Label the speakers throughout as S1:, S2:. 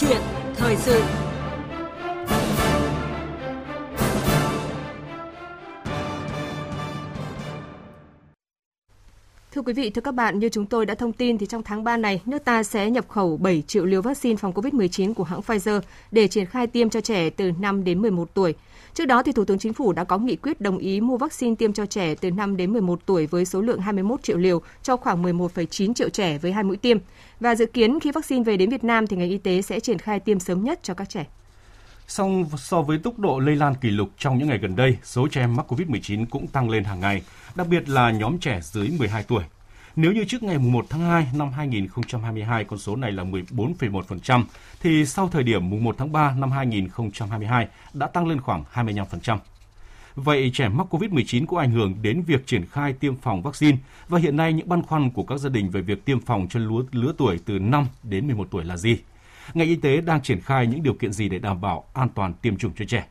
S1: chuyện thời sự Thưa quý vị, thưa các bạn, như chúng tôi đã thông tin thì trong tháng 3 này, nước ta sẽ nhập khẩu 7 triệu liều vaccine phòng COVID-19 của hãng Pfizer để triển khai tiêm cho trẻ từ 5 đến 11 tuổi. Trước đó thì Thủ tướng Chính phủ đã có nghị quyết đồng ý mua vaccine tiêm cho trẻ từ 5 đến 11 tuổi với số lượng 21 triệu liều cho khoảng 11,9 triệu trẻ với hai mũi tiêm. Và dự kiến khi vaccine về đến Việt Nam thì ngành y tế sẽ triển khai tiêm sớm nhất cho các trẻ.
S2: Song so với tốc độ lây lan kỷ lục trong những ngày gần đây, số trẻ em mắc COVID-19 cũng tăng lên hàng ngày, đặc biệt là nhóm trẻ dưới 12 tuổi. Nếu như trước ngày 1 tháng 2 năm 2022 con số này là 14,1%, thì sau thời điểm mùng 1 tháng 3 năm 2022 đã tăng lên khoảng 25%. Vậy trẻ mắc COVID-19 có ảnh hưởng đến việc triển khai tiêm phòng vaccine và hiện nay những băn khoăn của các gia đình về việc tiêm phòng cho lứa, lứa tuổi từ 5 đến 11 tuổi là gì? Ngành y tế đang triển khai những điều kiện gì để đảm bảo an toàn tiêm chủng cho trẻ?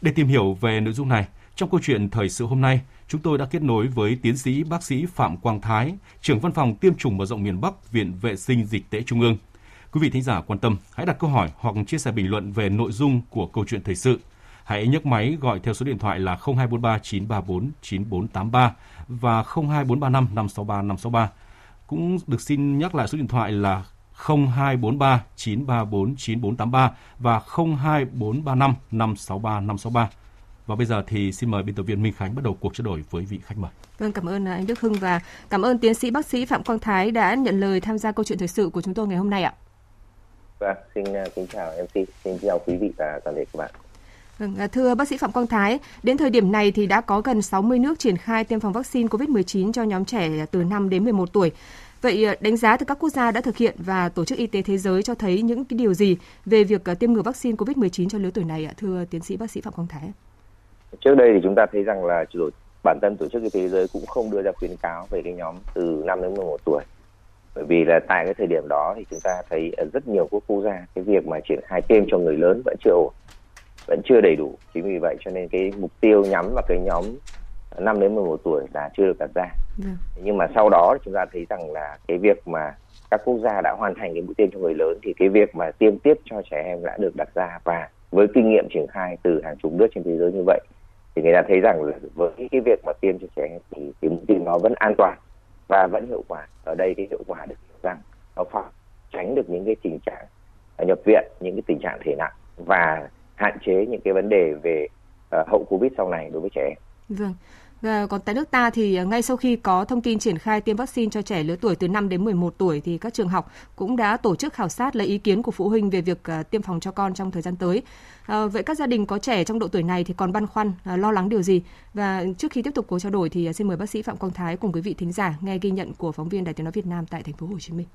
S2: Để tìm hiểu về nội dung này, trong câu chuyện thời sự hôm nay, chúng tôi đã kết nối với tiến sĩ bác sĩ Phạm Quang Thái, trưởng văn phòng tiêm chủng mở rộng miền Bắc, Viện Vệ sinh Dịch tễ Trung ương. Quý vị thính giả quan tâm, hãy đặt câu hỏi hoặc chia sẻ bình luận về nội dung của câu chuyện thời sự. Hãy nhấc máy gọi theo số điện thoại là 0243 934 9483 và 02435 563 563. Cũng được xin nhắc lại số điện thoại là 0243 934 9483 và 02435 563 563. Và bây giờ thì xin mời biên tập viên Minh Khánh bắt đầu cuộc trao đổi với vị khách mời.
S1: Vâng, cảm ơn anh Đức Hưng và cảm ơn tiến sĩ bác sĩ Phạm Quang Thái đã nhận lời tham gia câu chuyện thời sự của chúng tôi ngày hôm nay ạ.
S3: Vâng, xin uh, kính chào MC, xin chào quý vị và toàn thể các bạn.
S1: Vâng, à, thưa bác sĩ Phạm Quang Thái, đến thời điểm này thì đã có gần 60 nước triển khai tiêm phòng vaccine COVID-19 cho nhóm trẻ từ 5 đến 11 tuổi. Vậy à, đánh giá từ các quốc gia đã thực hiện và Tổ chức Y tế Thế giới cho thấy những cái điều gì về việc à, tiêm ngừa vaccine COVID-19 cho lứa tuổi này ạ, thưa tiến sĩ bác sĩ Phạm Quang Thái?
S3: Trước đây thì chúng ta thấy rằng là bản thân Tổ chức Y tế Thế giới cũng không đưa ra khuyến cáo về cái nhóm từ 5 đến 11 tuổi. Bởi vì là tại cái thời điểm đó thì chúng ta thấy ở rất nhiều quốc gia cái việc mà triển khai tiêm cho người lớn vẫn chưa vẫn chưa đầy đủ. Chính vì vậy cho nên cái mục tiêu nhắm vào cái nhóm 5 đến 11 tuổi là chưa được đặt ra. Yeah. Dạ. Nhưng mà sau đó chúng ta thấy rằng là cái việc mà các quốc gia đã hoàn thành cái mũi tiêm cho người lớn thì cái việc mà tiêm tiếp cho trẻ em đã được đặt ra và với kinh nghiệm triển khai từ hàng chục nước trên thế giới như vậy thì người ta thấy rằng là với cái việc mà tiêm cho trẻ em thì tiêm mũi tiêm nó vẫn an toàn và vẫn hiệu quả ở đây cái hiệu quả được hiểu rằng nó phòng tránh được những cái tình trạng nhập viện những cái tình trạng thể nặng và hạn chế những cái vấn đề về uh, hậu covid sau này đối với trẻ em.
S1: Vâng. Ờ, còn tại nước ta thì ờ, ngay sau khi có thông tin triển khai tiêm vaccine cho trẻ lứa tuổi từ 5 đến 11 tuổi thì các trường học cũng đã tổ chức khảo sát lấy ý kiến của phụ huynh về việc à, tiêm phòng cho con trong thời gian tới. À, vậy các gia đình có trẻ trong độ tuổi này thì còn băn khoăn, à, lo lắng điều gì? Và trước khi tiếp tục cuộc trao đổi thì xin mời bác sĩ Phạm Quang Thái cùng quý vị thính giả nghe ghi nhận của phóng viên Đài Tiếng nói Việt Nam tại thành phố Hồ Chí Minh.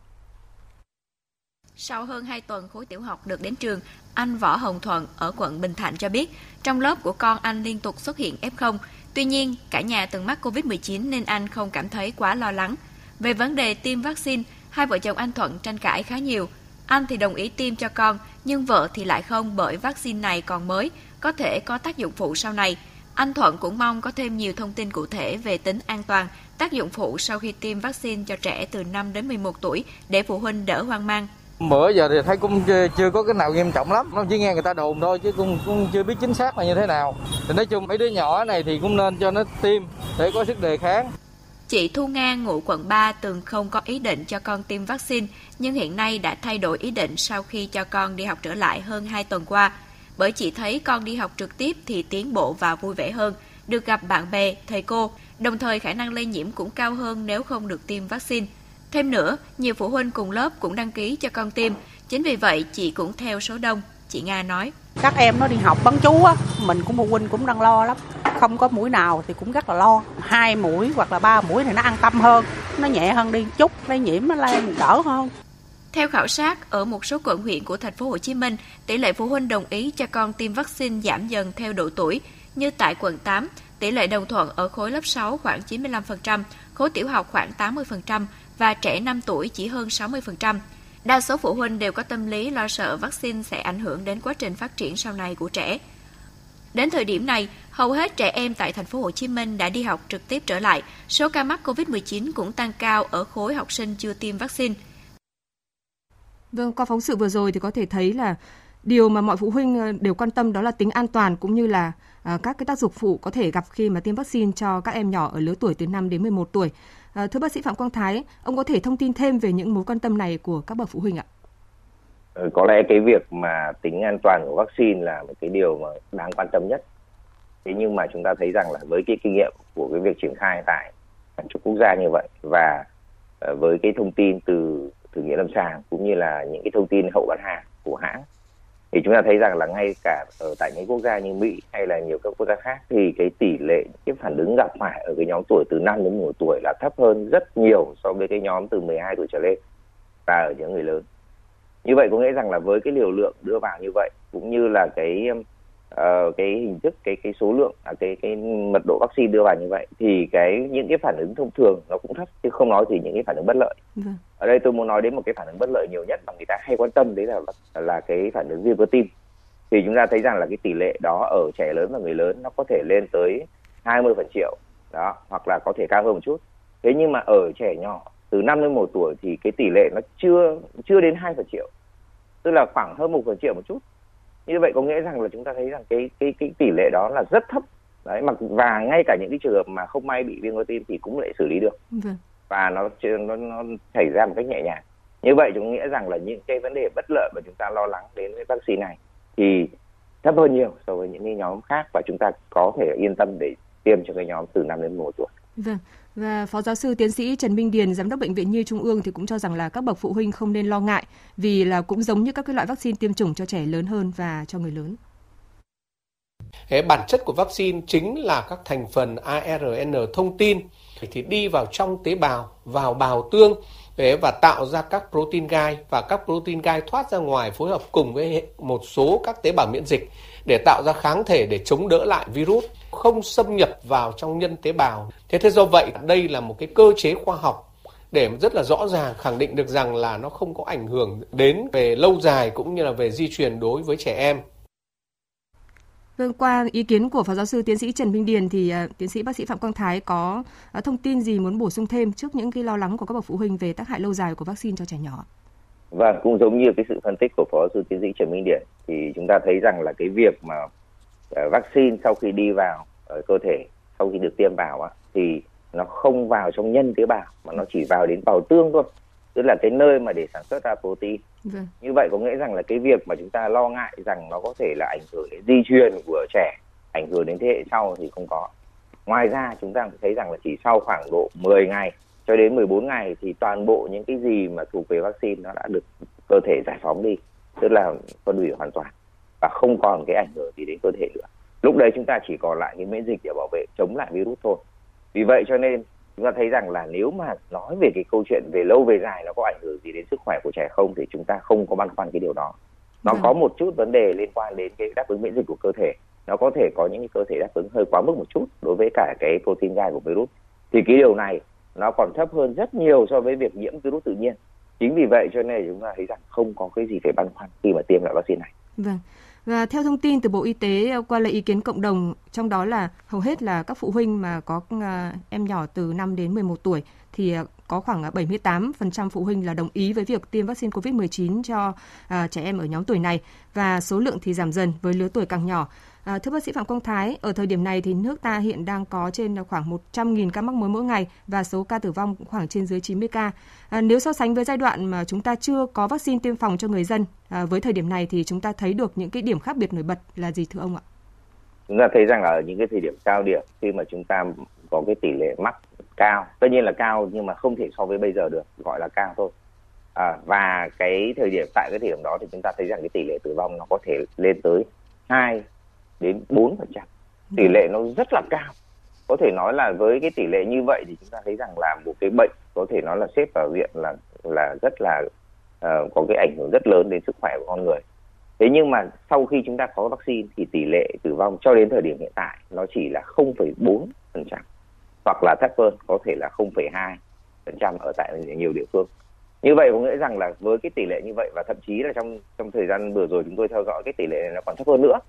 S4: Sau hơn 2 tuần khối tiểu học được đến trường, anh Võ Hồng Thuận ở quận Bình Thạnh cho biết, trong lớp của con anh liên tục xuất hiện F0, Tuy nhiên, cả nhà từng mắc COVID-19 nên anh không cảm thấy quá lo lắng. Về vấn đề tiêm vaccine, hai vợ chồng anh Thuận tranh cãi khá nhiều. Anh thì đồng ý tiêm cho con, nhưng vợ thì lại không bởi vaccine này còn mới, có thể có tác dụng phụ sau này. Anh Thuận cũng mong có thêm nhiều thông tin cụ thể về tính an toàn, tác dụng phụ sau khi tiêm vaccine cho trẻ từ 5 đến 11 tuổi để phụ huynh đỡ hoang mang.
S5: Bữa giờ thì thấy cũng chưa, chưa có cái nào nghiêm trọng lắm, nó chỉ nghe người ta đồn thôi chứ cũng, cũng chưa biết chính xác là như thế nào. Thì nói chung mấy đứa nhỏ này thì cũng nên cho nó tiêm để có sức đề kháng.
S4: Chị Thu Nga ngụ quận 3 từng không có ý định cho con tiêm vaccine, nhưng hiện nay đã thay đổi ý định sau khi cho con đi học trở lại hơn 2 tuần qua. Bởi chị thấy con đi học trực tiếp thì tiến bộ và vui vẻ hơn, được gặp bạn bè, thầy cô, đồng thời khả năng lây nhiễm cũng cao hơn nếu không được tiêm vaccine. Thêm nữa, nhiều phụ huynh cùng lớp cũng đăng ký cho con tiêm, chính vì vậy chị cũng theo số đông, chị Nga nói.
S6: Các em nó đi học bắn chú á, mình cũng phụ huynh cũng đang lo lắm. Không có mũi nào thì cũng rất là lo. Hai mũi hoặc là ba mũi thì nó an tâm hơn, nó nhẹ hơn đi chút, lây nhiễm nó lên đỡ hơn.
S4: Theo khảo sát, ở một số quận huyện của thành phố Hồ Chí Minh, tỷ lệ phụ huynh đồng ý cho con tiêm vaccine giảm dần theo độ tuổi, như tại quận 8, tỷ lệ đồng thuận ở khối lớp 6 khoảng 95%, khối tiểu học khoảng 80%, và trẻ 5 tuổi chỉ hơn 60%. Đa số phụ huynh đều có tâm lý lo sợ vaccine sẽ ảnh hưởng đến quá trình phát triển sau này của trẻ. Đến thời điểm này, hầu hết trẻ em tại thành phố Hồ Chí Minh đã đi học trực tiếp trở lại. Số ca mắc COVID-19 cũng tăng cao ở khối học sinh chưa tiêm vaccine.
S1: Vâng, qua phóng sự vừa rồi thì có thể thấy là điều mà mọi phụ huynh ờ, đều quan tâm đó là tính an toàn cũng như là ờ, các cái tác dụng phụ có thể gặp khi mà tiêm vaccine cho các em nhỏ ở lứa tuổi từ 5 đến 11 tuổi. À, thưa bác sĩ Phạm Quang Thái, ông có thể thông tin thêm về những mối quan tâm này của các bậc phụ huynh ạ?
S3: Ờ, có lẽ cái việc mà tính an toàn của vaccine là một cái điều mà đáng quan tâm nhất. Thế nhưng mà chúng ta thấy rằng là với cái kinh nghiệm của cái việc triển khai tại hàng chục quốc gia như vậy và ờ, với cái thông tin từ thử nghiệm lâm sàng cũng như là những cái thông tin hậu bán hàng của hãng thì chúng ta thấy rằng là ngay cả ở tại những quốc gia như Mỹ hay là nhiều các quốc gia khác thì cái tỷ lệ cái phản ứng gặp phải ở cái nhóm tuổi từ 5 đến 11 tuổi là thấp hơn rất nhiều so với cái nhóm từ 12 tuổi trở lên và ở những người lớn. Như vậy có nghĩa rằng là với cái liều lượng đưa vào như vậy cũng như là cái uh, cái hình thức cái cái số lượng à, cái cái mật độ vaccine đưa vào như vậy thì cái những cái phản ứng thông thường nó cũng thấp chứ không nói thì những cái phản ứng bất lợi. Vâng. Ở đây tôi muốn nói đến một cái phản ứng bất lợi nhiều nhất mà người ta hay quan tâm đấy là là cái phản ứng viêm cơ tim. Thì chúng ta thấy rằng là cái tỷ lệ đó ở trẻ lớn và người lớn nó có thể lên tới 20 phần triệu đó hoặc là có thể cao hơn một chút. Thế nhưng mà ở trẻ nhỏ từ 5 đến 1 tuổi thì cái tỷ lệ nó chưa chưa đến 2 phần triệu. Tức là khoảng hơn một phần triệu một chút như vậy có nghĩa rằng là chúng ta thấy rằng cái cái cái tỷ lệ đó là rất thấp đấy mà và ngay cả những cái trường hợp mà không may bị viêm cơ tim thì cũng lại xử lý được vâng. và nó nó nó xảy ra một cách nhẹ nhàng như vậy chúng nghĩa rằng là những cái vấn đề bất lợi mà chúng ta lo lắng đến với vaccine này thì thấp hơn nhiều so với những cái nhóm khác và chúng ta có thể yên tâm để tiêm cho cái nhóm từ 5 đến 11 tuổi.
S1: Vâng. Và Phó Giáo sư Tiến sĩ Trần Minh Điền, Giám đốc Bệnh viện Nhi Trung ương thì cũng cho rằng là các bậc phụ huynh không nên lo ngại vì là cũng giống như các cái loại vaccine tiêm chủng cho trẻ lớn hơn và cho người lớn.
S7: Bản chất của vaccine chính là các thành phần ARN thông tin. Thì đi vào trong tế bào, vào bào tương và tạo ra các protein gai. Và các protein gai thoát ra ngoài phối hợp cùng với một số các tế bào miễn dịch để tạo ra kháng thể để chống đỡ lại virus không xâm nhập vào trong nhân tế bào. Thế thế do vậy đây là một cái cơ chế khoa học để rất là rõ ràng khẳng định được rằng là nó không có ảnh hưởng đến về lâu dài cũng như là về di truyền đối với trẻ em.
S1: Vâng, qua ý kiến của Phó Giáo sư Tiến sĩ Trần Minh Điền thì uh, Tiến sĩ Bác sĩ Phạm Quang Thái có uh, thông tin gì muốn bổ sung thêm trước những cái lo lắng của các bậc phụ huynh về tác hại lâu dài của vaccine cho trẻ nhỏ?
S3: Vâng, cũng giống như cái sự phân tích của Phó sư Tiến sĩ Trần Minh Điền thì chúng ta thấy rằng là cái việc mà uh, vaccine sau khi đi vào ở cơ thể sau khi được tiêm vào á, thì nó không vào trong nhân tế bào mà nó chỉ vào đến bào tương thôi. Tức là cái nơi mà để sản xuất ra protein. Vâng. như vậy có nghĩa rằng là cái việc mà chúng ta lo ngại rằng nó có thể là ảnh hưởng đến di truyền của trẻ ảnh hưởng đến thế hệ sau thì không có. Ngoài ra chúng ta thấy rằng là chỉ sau khoảng độ 10 ngày cho đến 14 ngày thì toàn bộ những cái gì mà thuộc về vaccine nó đã được cơ thể giải phóng đi tức là phân hủy hoàn toàn và không còn cái ảnh hưởng gì đến cơ thể nữa. Lúc đấy chúng ta chỉ còn lại cái miễn dịch để bảo vệ chống lại virus thôi. Vì vậy cho nên chúng ta thấy rằng là nếu mà nói về cái câu chuyện về lâu về dài nó có ảnh hưởng gì đến sức khỏe của trẻ không thì chúng ta không có băn khoăn cái điều đó. Nó dạ. có một chút vấn đề liên quan đến cái đáp ứng miễn dịch của cơ thể. Nó có thể có những cái cơ thể đáp ứng hơi quá mức một chút đối với cả cái protein gai của virus. Thì cái điều này nó còn thấp hơn rất nhiều so với việc nhiễm virus tự nhiên. Chính vì vậy cho nên chúng ta thấy rằng không có cái gì phải băn khoăn khi mà tiêm loại vaccine này.
S1: Vâng. Và theo thông tin từ Bộ Y tế ờ, qua lấy ý kiến cộng đồng, trong đó là hầu hết là các phụ huynh mà có ờ, em nhỏ từ 5 đến 11 tuổi thì ờ, có khoảng 78% phụ huynh là đồng ý với việc tiêm vaccine COVID-19 cho à, trẻ em ở nhóm tuổi này. Và số lượng thì giảm dần với lứa tuổi càng nhỏ. À, thưa bác sĩ Phạm Quang Thái, ở thời điểm này thì nước ta hiện đang có trên khoảng 100.000 ca mắc mới mỗi ngày và số ca tử vong khoảng trên dưới 90 ca. À, nếu so sánh với giai đoạn mà chúng ta chưa có vaccine tiêm phòng cho người dân, à, với thời điểm này thì chúng ta thấy được những cái điểm khác biệt nổi bật là gì thưa ông ạ?
S3: Chúng ta thấy rằng ở những cái thời điểm cao điểm khi mà chúng ta có cái tỷ lệ mắc cao, tất nhiên là cao nhưng mà không thể so với bây giờ được, gọi là cao thôi. À, và cái thời điểm tại cái thời điểm đó thì chúng ta thấy rằng cái tỷ lệ tử vong nó có thể lên tới 2 đến 4%. Tỷ lệ nó rất là cao. Có thể nói là với cái tỷ lệ như vậy thì chúng ta thấy rằng là một cái bệnh có thể nói là xếp vào viện là là rất là uh, có cái ảnh hưởng rất lớn đến sức khỏe của con người. Thế nhưng mà sau khi chúng ta có vaccine thì tỷ lệ tử vong cho đến thời điểm hiện tại nó chỉ là 0,4% hoặc là thấp hơn có thể là 0,2% ở tại nhiều địa phương. Như vậy có nghĩa rằng là với cái tỷ lệ như vậy và thậm chí là trong trong thời gian vừa rồi chúng tôi theo dõi cái tỷ lệ này nó còn thấp hơn nữa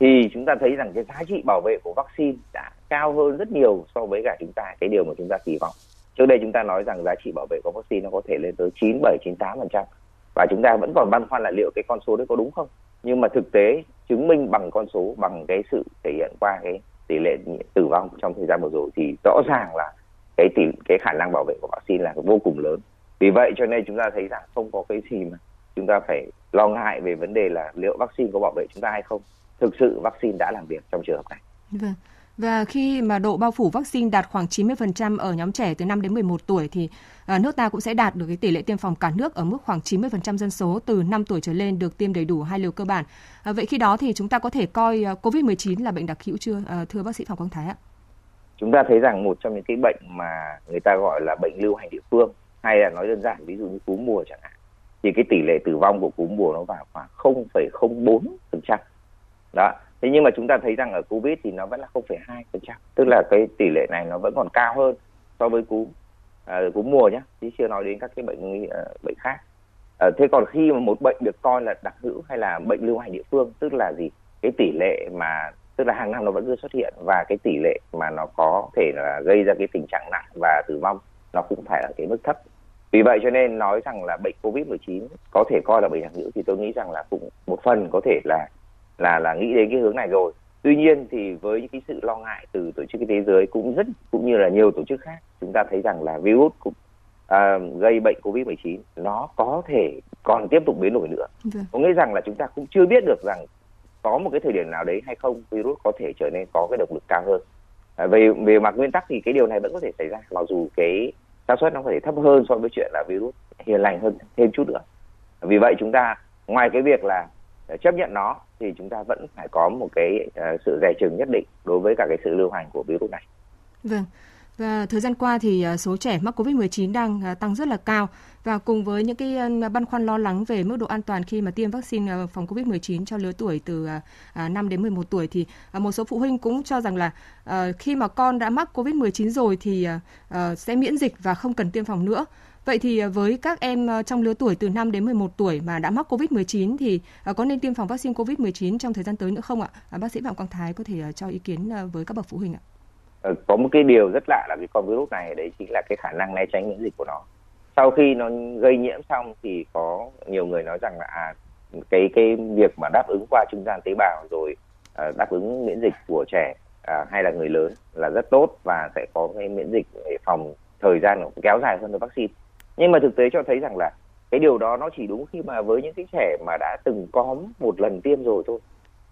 S3: thì chúng ta thấy rằng cái giá trị bảo vệ của vaccine đã cao hơn rất nhiều so với cả chúng ta cái điều mà chúng ta kỳ vọng. Trước đây chúng ta nói rằng giá trị bảo vệ của vaccine nó có thể lên tới 9, 7, 9, 8 phần trăm. Và chúng ta vẫn còn băn khoăn là liệu cái con số đấy có đúng không? Nhưng mà thực tế chứng minh bằng con số bằng cái sự thể hiện qua cái tỷ lệ tử vong trong thời gian vừa rồi thì rõ ràng là cái tỷ cái khả năng bảo vệ của vaccine là vô cùng lớn. Vì vậy cho nên chúng ta thấy rằng không có cái gì mà chúng ta phải lo ngại về vấn đề là liệu vaccine có bảo vệ chúng ta hay không thực sự vaccine đã làm việc trong trường hợp này
S1: vâng và khi mà độ bao phủ vaccine đạt khoảng 90% ở nhóm trẻ từ 5 đến 11 tuổi thì à, nước ta cũng sẽ đạt được cái tỷ lệ tiêm phòng cả nước ở mức khoảng 90% dân số từ 5 tuổi trở lên được tiêm đầy đủ hai liều cơ bản. À, vậy khi đó thì chúng ta có thể coi à, COVID-19 là bệnh đặc hữu chưa thưa bác sĩ Phạm Quang Thái ạ?
S3: Chúng ta thấy rằng một trong những cái bệnh mà người ta gọi là bệnh lưu hành địa phương hay là nói đơn giản ví dụ như cúm mùa chẳng hạn thì cái tỷ lệ tử vong của cúm mùa nó vào khoảng 0,04%. Đó, thế nhưng mà chúng ta thấy rằng ở covid thì nó vẫn là 0,2 phần trăm. Tức là cái tỷ lệ này nó vẫn còn cao hơn so với cúm à, cúm mùa nhé chứ chưa nói đến các cái bệnh uh, bệnh khác. À, thế còn khi mà một bệnh được coi là đặc hữu hay là bệnh lưu hành địa phương tức là gì? Cái tỷ lệ mà tức là hàng năm nó vẫn cứ xuất hiện và cái tỷ lệ mà nó có thể là gây ra cái tình trạng nặng và tử vong nó cũng phải ở cái mức thấp. Vì vậy cho nên nói rằng là bệnh covid 19 có thể coi là bệnh đặc hữu thì tôi nghĩ rằng là cũng một phần có thể là là là nghĩ đến cái hướng này rồi. Tuy nhiên thì với những cái sự lo ngại từ tổ chức y tế thế giới cũng rất cũng như là nhiều tổ chức khác chúng ta thấy rằng là virus cũng à, gây bệnh covid 19 nó có thể còn tiếp tục biến đổi nữa. Ừ. có nghĩa rằng là chúng ta cũng chưa biết được rằng có một cái thời điểm nào đấy hay không virus có thể trở nên có cái độc lực cao hơn. À, về về mặt nguyên tắc thì cái điều này vẫn có thể xảy ra mặc dù cái xác suất nó có thể thấp hơn so với chuyện là virus hiền lành hơn thêm chút nữa. Vì vậy chúng ta ngoài cái việc là chấp nhận nó thì chúng ta vẫn phải có một cái uh, sự dè chừng nhất định đối với cả cái sự lưu hành của virus này.
S1: Vâng. Và thời gian qua thì ờ, số trẻ mắc COVID-19 đang ờ, tăng rất là cao và cùng với những cái băn khoăn lo lắng về mức độ an toàn khi mà tiêm vaccine phòng COVID-19 cho lứa tuổi từ à, 5 đến 11 tuổi thì một số phụ huynh cũng cho rằng là khi mà con đã mắc COVID-19 rồi thì sẽ miễn dịch và không cần tiêm phòng nữa. Vậy thì ờ, với các em ờ, trong lứa tuổi từ 5 đến 11 tuổi mà đã mắc COVID-19 thì ờ, có nên tiêm phòng vaccine COVID-19 trong thời gian tới nữa không ạ? À, bác sĩ Phạm Quang Thái có thể cho ý kiến với các bậc phụ huynh ạ.
S3: Có một cái điều rất lạ là cái con virus này đấy chính là cái khả năng né tránh miễn dịch của nó. Sau khi nó gây nhiễm xong thì có nhiều người nói rằng là à, cái cái việc mà đáp ứng qua trung gian tế bào rồi à, đáp ứng miễn dịch của trẻ à, hay là người lớn là rất tốt và sẽ có cái miễn dịch để phòng thời gian kéo dài hơn với vaccine nhưng mà thực tế cho thấy rằng là cái điều đó nó chỉ đúng khi mà với những cái trẻ mà đã từng có một lần tiêm rồi thôi.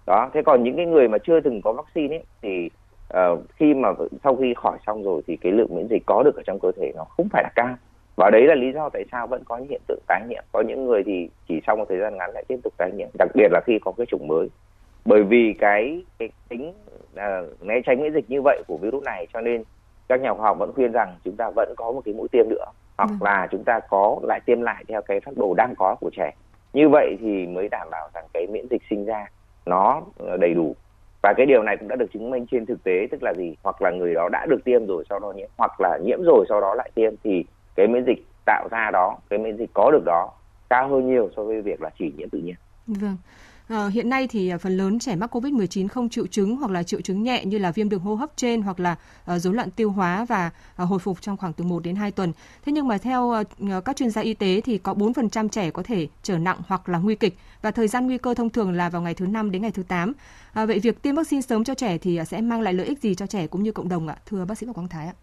S3: Đó thế còn những cái người mà chưa từng có vaccine ấy thì uh, khi mà sau khi khỏi xong rồi thì cái lượng miễn dịch có được ở trong cơ thể nó không phải là cao. Và đấy là lý do tại sao vẫn có những hiện tượng tái nhiễm. Có những người thì chỉ sau một thời gian ngắn lại tiếp tục tái nhiễm đặc biệt là khi có cái chủng mới. Bởi vì cái cái tính uh, né tránh miễn dịch như vậy của virus này cho nên các nhà khoa học vẫn khuyên rằng chúng ta vẫn có một cái mũi tiêm nữa hoặc ừ. là chúng ta có lại tiêm lại theo cái phác đồ đang có của trẻ. Như vậy thì mới đảm bảo rằng cái miễn dịch sinh ra nó ờ, đầy đủ. Và cái điều này cũng đã được chứng minh trên thực tế tức là gì? Hoặc là người đó đã được tiêm rồi sau đó nhiễm hoặc là nhiễm rồi sau đó lại tiêm thì cái miễn dịch tạo ra đó cái miễn dịch có được đó cao hơn nhiều so với việc là chỉ nhiễm tự nhiên.
S1: Vâng À, hiện nay thì ờ, phần lớn trẻ mắc COVID-19 không triệu chứng hoặc là triệu chứng nhẹ như là viêm đường hô hấp trên hoặc là ờ, uh, rối loạn tiêu hóa và uh, hồi phục trong khoảng từ 1 đến 2 tuần. Thế nhưng mà theo uh, các chuyên gia y tế thì có 4% trẻ có thể trở nặng hoặc là nguy kịch và thời gian nguy cơ thông thường là vào ngày thứ 5 đến ngày thứ 8. À, vậy việc tiêm vaccine sớm cho trẻ thì sẽ mang lại lợi ích gì cho trẻ cũng như cộng đồng ạ? Thưa bác sĩ Phạm Quang Thái ạ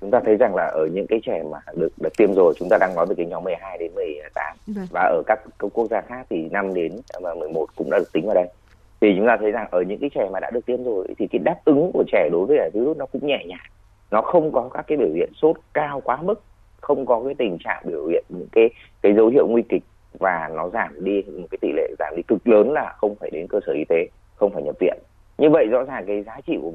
S3: chúng ta thấy rằng là ở những cái trẻ mà được được tiêm rồi chúng ta đang nói về cái nhóm 12 đến 18 Được. và ở các, các quốc gia khác thì 5 đến 11 cũng đã được tính vào đây. Thì chúng ta thấy rằng ở những cái trẻ mà đã được tiêm rồi thì cái đáp ứng của trẻ đối với virus nó cũng nhẹ nhàng. Nó không có các cái biểu hiện sốt cao quá mức không có cái tình trạng biểu hiện những cái cái dấu hiệu nguy kịch và nó giảm đi một cái tỷ lệ giảm đi cực lớn là không phải đến cơ sở y tế không phải nhập viện. Như vậy rõ ràng cái giá trị của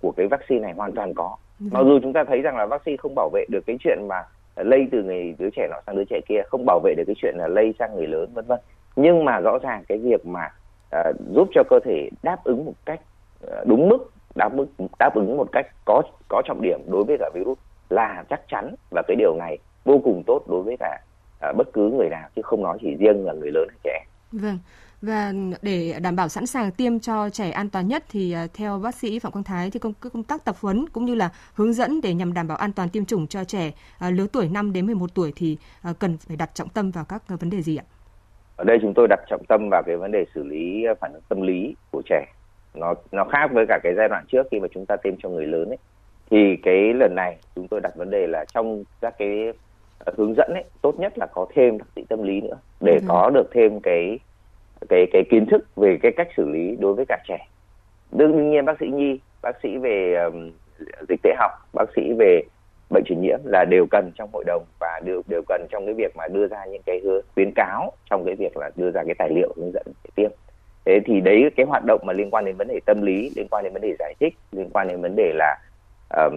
S3: của cái vaccine này hoàn toàn có mặc dù chúng ta thấy rằng là vaccine không bảo vệ được cái chuyện mà lây từ người đứa trẻ nọ sang đứa trẻ kia không bảo vệ được cái chuyện là lây sang người lớn vân vân nhưng mà rõ ràng cái việc mà uh, giúp cho cơ thể đáp ứng một cách uh, đúng mức đáp ứng đáp ứng một cách có có trọng điểm đối với cả virus là chắc chắn và cái điều này vô cùng tốt đối với cả uh, bất cứ người nào chứ không nói chỉ riêng là người lớn hay trẻ
S1: Vâng. Và để đảm bảo sẵn sàng tiêm cho trẻ an toàn nhất thì à, theo bác sĩ Phạm Quang Thái thì công, công tác tập huấn cũng như là hướng dẫn để nhằm đảm bảo an toàn tiêm chủng cho trẻ à, lứa tuổi 5 đến 11 tuổi thì à, cần phải đặt trọng tâm vào các vấn đề gì ạ?
S3: ở đây chúng tôi đặt trọng tâm vào cái vấn đề xử lý phản ứng tâm lý của trẻ nó nó khác với cả cái giai đoạn trước khi mà chúng ta tiêm cho người lớn ấy thì cái lần này chúng tôi đặt vấn đề là trong các cái hướng dẫn ấy tốt nhất là có thêm bác sĩ tâm lý nữa để ừ. có được thêm cái cái cái kiến thức về cái cách xử lý đối với cả trẻ. Đương nhiên bác sĩ nhi bác sĩ về um, dịch tễ học bác sĩ về bệnh truyền nhiễm là đều cần trong hội đồng và đều đều cần trong cái việc mà đưa ra những cái khuyến cáo trong cái việc là đưa ra cái tài liệu hướng dẫn để tiêm. Thế thì đấy cái hoạt động mà liên quan đến vấn đề tâm lý liên quan đến vấn đề giải thích liên quan đến vấn đề là um,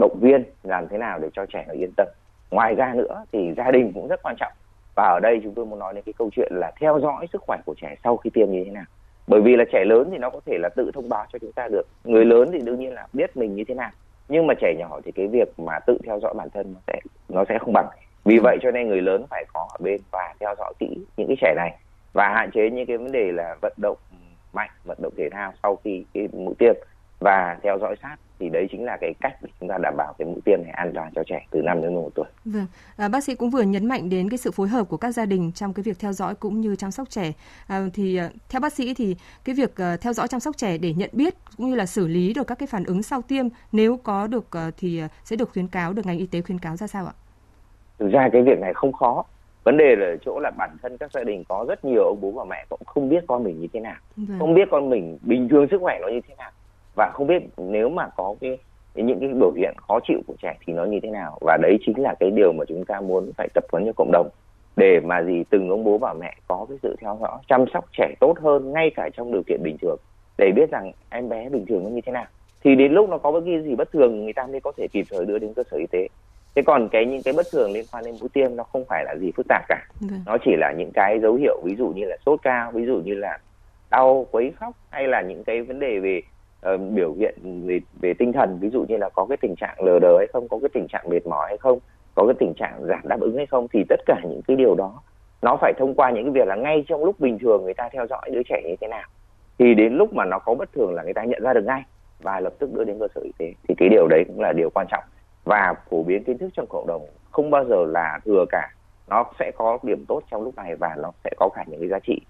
S3: động viên làm thế nào để cho trẻ nó yên tâm. Ngoài ra nữa thì gia đình cũng rất quan trọng và ở đây chúng tôi muốn nói đến cái câu chuyện là theo dõi sức khỏe của trẻ sau khi tiêm như thế nào. Bởi vì là trẻ lớn thì nó có thể là tự thông báo cho chúng ta được. Người lớn thì đương nhiên là biết mình như thế nào. Nhưng mà trẻ nhỏ thì cái việc mà tự theo dõi bản thân nó sẽ nó sẽ không bằng. Vì vậy cho nên người lớn phải có ở bên và theo dõi kỹ những cái trẻ này. Và hạn chế những cái vấn đề là vận động mạnh, vận động thể thao sau khi cái mũi tiêm. Và theo dõi sát thì đấy chính là cái cách để chúng ta đảm bảo cái mũi tiêm này an toàn cho trẻ từ 5 đến 11 tuổi.
S1: Vâng, à, bác sĩ cũng vừa nhấn mạnh đến cái sự phối hợp của các gia đình trong cái việc theo dõi cũng như chăm sóc trẻ. À, thì à, theo bác sĩ thì cái việc à, theo dõi chăm sóc trẻ để nhận biết cũng như là xử lý được các cái phản ứng sau tiêm nếu có được à, thì sẽ được khuyến cáo được ngành y tế khuyến cáo ra sao ạ?
S3: Thực ra cái việc này không khó. Vấn đề là chỗ là bản thân các gia đình có rất nhiều ông bố và mẹ cũng không biết con mình như thế nào, vâng. không biết con mình bình thường sức khỏe nó như thế nào và không biết nếu mà có cái những cái biểu hiện khó chịu của trẻ thì nó như thế nào? Và đấy chính là cái điều mà chúng ta muốn phải tập huấn cho cộng đồng. Để mà gì? Từng ông bố và mẹ có cái sự theo dõi chăm sóc trẻ tốt hơn ngay cả trong điều kiện bình thường. Để biết rằng em bé bình thường nó như thế nào. Thì đến lúc nó có cái gì bất thường người ta mới có thể kịp thời đưa đến cơ sở y tế. Thế còn cái những cái bất thường liên quan đến mũi tiêm nó không phải là gì phức tạp cả. Ừ. nó chỉ là những cái dấu hiệu ví dụ như là sốt cao ví dụ như là đau quấy khóc hay là những cái vấn đề về uh, biểu hiện về về tinh thần ví dụ như là có cái tình trạng lờ đờ hay không có cái tình trạng mệt mỏi hay không có cái tình trạng giảm đáp ứng hay không thì tất cả những cái điều đó nó phải thông qua những cái việc là ngay trong lúc bình thường người ta theo dõi đứa trẻ như thế nào. Thì đến lúc mà nó có bất thường là người ta nhận ra được ngay và lập tức đưa đến cơ sở y tế. Thì cái điều đấy cũng là điều quan trọng. Và phổ biến kiến thức trong cộng đồng không bao giờ là thừa cả. Nó sẽ có điểm tốt trong lúc này và nó sẽ có cả những cái giá trị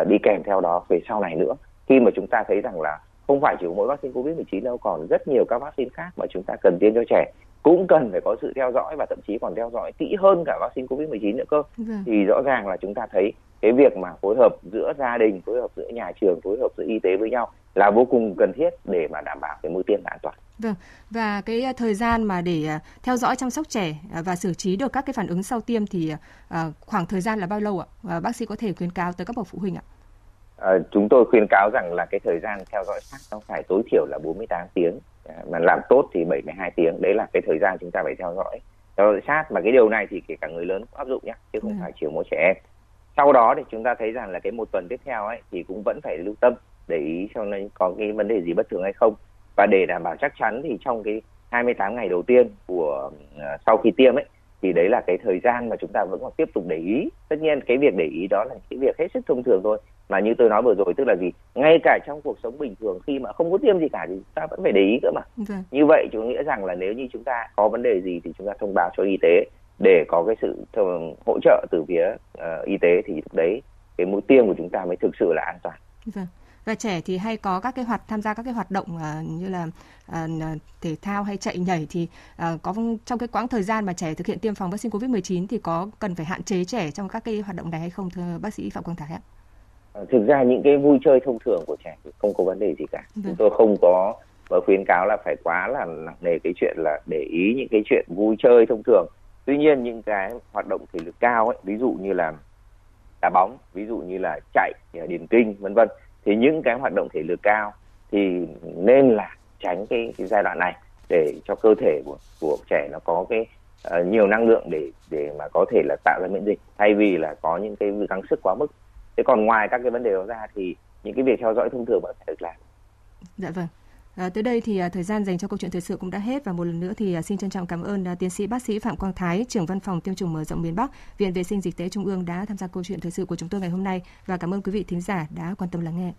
S3: uh, đi kèm theo đó về sau này nữa. Khi mà chúng ta thấy rằng là không phải chỉ mỗi vaccine covid 19 đâu còn rất nhiều các vaccine khác mà chúng ta cần tiêm cho trẻ cũng cần phải có sự theo dõi và thậm chí còn theo dõi kỹ hơn cả vaccine covid 19 nữa cơ vâng. thì rõ ràng là chúng ta thấy cái việc mà phối hợp giữa gia đình phối hợp giữa nhà trường phối hợp giữa y tế với nhau là vô cùng cần thiết để mà đảm bảo cái mũi tiêm an toàn.
S1: Vâng. Và cái à, thời gian mà để à, theo dõi chăm sóc trẻ à, và xử trí được các cái phản ứng sau tiêm thì khoảng thời gian là bao lâu ạ? Bác sĩ có thể khuyến cáo tới các bậc phụ huynh ạ?
S3: À, chúng tôi khuyên cáo rằng là cái thời gian theo dõi sát nó phải tối thiểu là 48 tiếng. À, mà làm tốt thì 72 tiếng. Đấy là cái thời gian chúng ta phải theo dõi. Theo dõi sát. Mà cái điều này thì kể cả người lớn cũng áp dụng nhé chứ không ừ. phải chỉ mỗi trẻ em. Sau đó thì chúng ta thấy rằng là cái một tuần tiếp theo ấy thì cũng vẫn phải lưu tâm để ý cho nó có cái vấn đề gì bất thường hay không. Và để đảm bảo chắc chắn thì trong cái 28 ngày đầu tiên của uh, sau khi tiêm ấy thì đấy là cái thời gian mà chúng ta vẫn còn tiếp tục để ý. Tất nhiên cái việc để ý đó là cái việc hết sức thông thường thôi mà như tôi nói vừa rồi tức là gì ngay cả trong cuộc sống bình thường khi mà không có tiêm gì cả thì ta vẫn phải để ý cơ mà vâng. như vậy chúng nghĩa rằng là nếu như chúng ta có vấn đề gì thì chúng ta thông báo cho y tế để có cái sự hỗ trợ từ phía uh, y tế thì lúc đấy cái mũi tiêm của chúng ta mới thực sự là an toàn.
S1: Vâng và trẻ thì hay có các cái hoạt tham gia các cái hoạt động uh, như là uh, thể thao hay chạy nhảy thì uh, có trong cái quãng thời gian mà trẻ thực hiện tiêm phòng vaccine COVID-19 thì có cần phải hạn chế trẻ trong các cái hoạt động này hay không thưa bác sĩ Phạm Quang Thái ạ?
S3: Thực ra những cái vui chơi thông thường của trẻ không có vấn đề gì cả. Vâng. Chúng tôi không có và khuyến cáo là phải quá là nặng nề cái chuyện là để ý những cái chuyện vui chơi thông thường. Tuy nhiên những cái hoạt động thể lực cao ấy, ví dụ như là đá bóng, ví dụ như là chạy, điền kinh, vân vân thì những cái hoạt động thể lực cao thì nên là tránh cái, cái giai đoạn này để cho cơ thể của của trẻ nó có cái uh, nhiều năng lượng để để mà có thể là tạo ra miễn dịch thay vì là có những cái gắng sức quá mức thế còn ngoài các cái vấn đề đó ra thì những cái việc theo dõi thông thường vẫn phải được làm.
S1: Dạ vâng. À, tới đây thì à, thời gian dành cho câu chuyện thời sự cũng đã hết và một lần nữa thì à, xin trân trọng cảm ơn à, tiến sĩ bác sĩ Phạm Quang Thái, trưởng văn phòng tiêm chủng mở rộng miền Bắc, Viện Vệ sinh Dịch tế Trung ương đã tham gia câu chuyện thời sự của chúng tôi ngày hôm nay. Và cảm ơn quý vị thính giả đã quan tâm lắng nghe.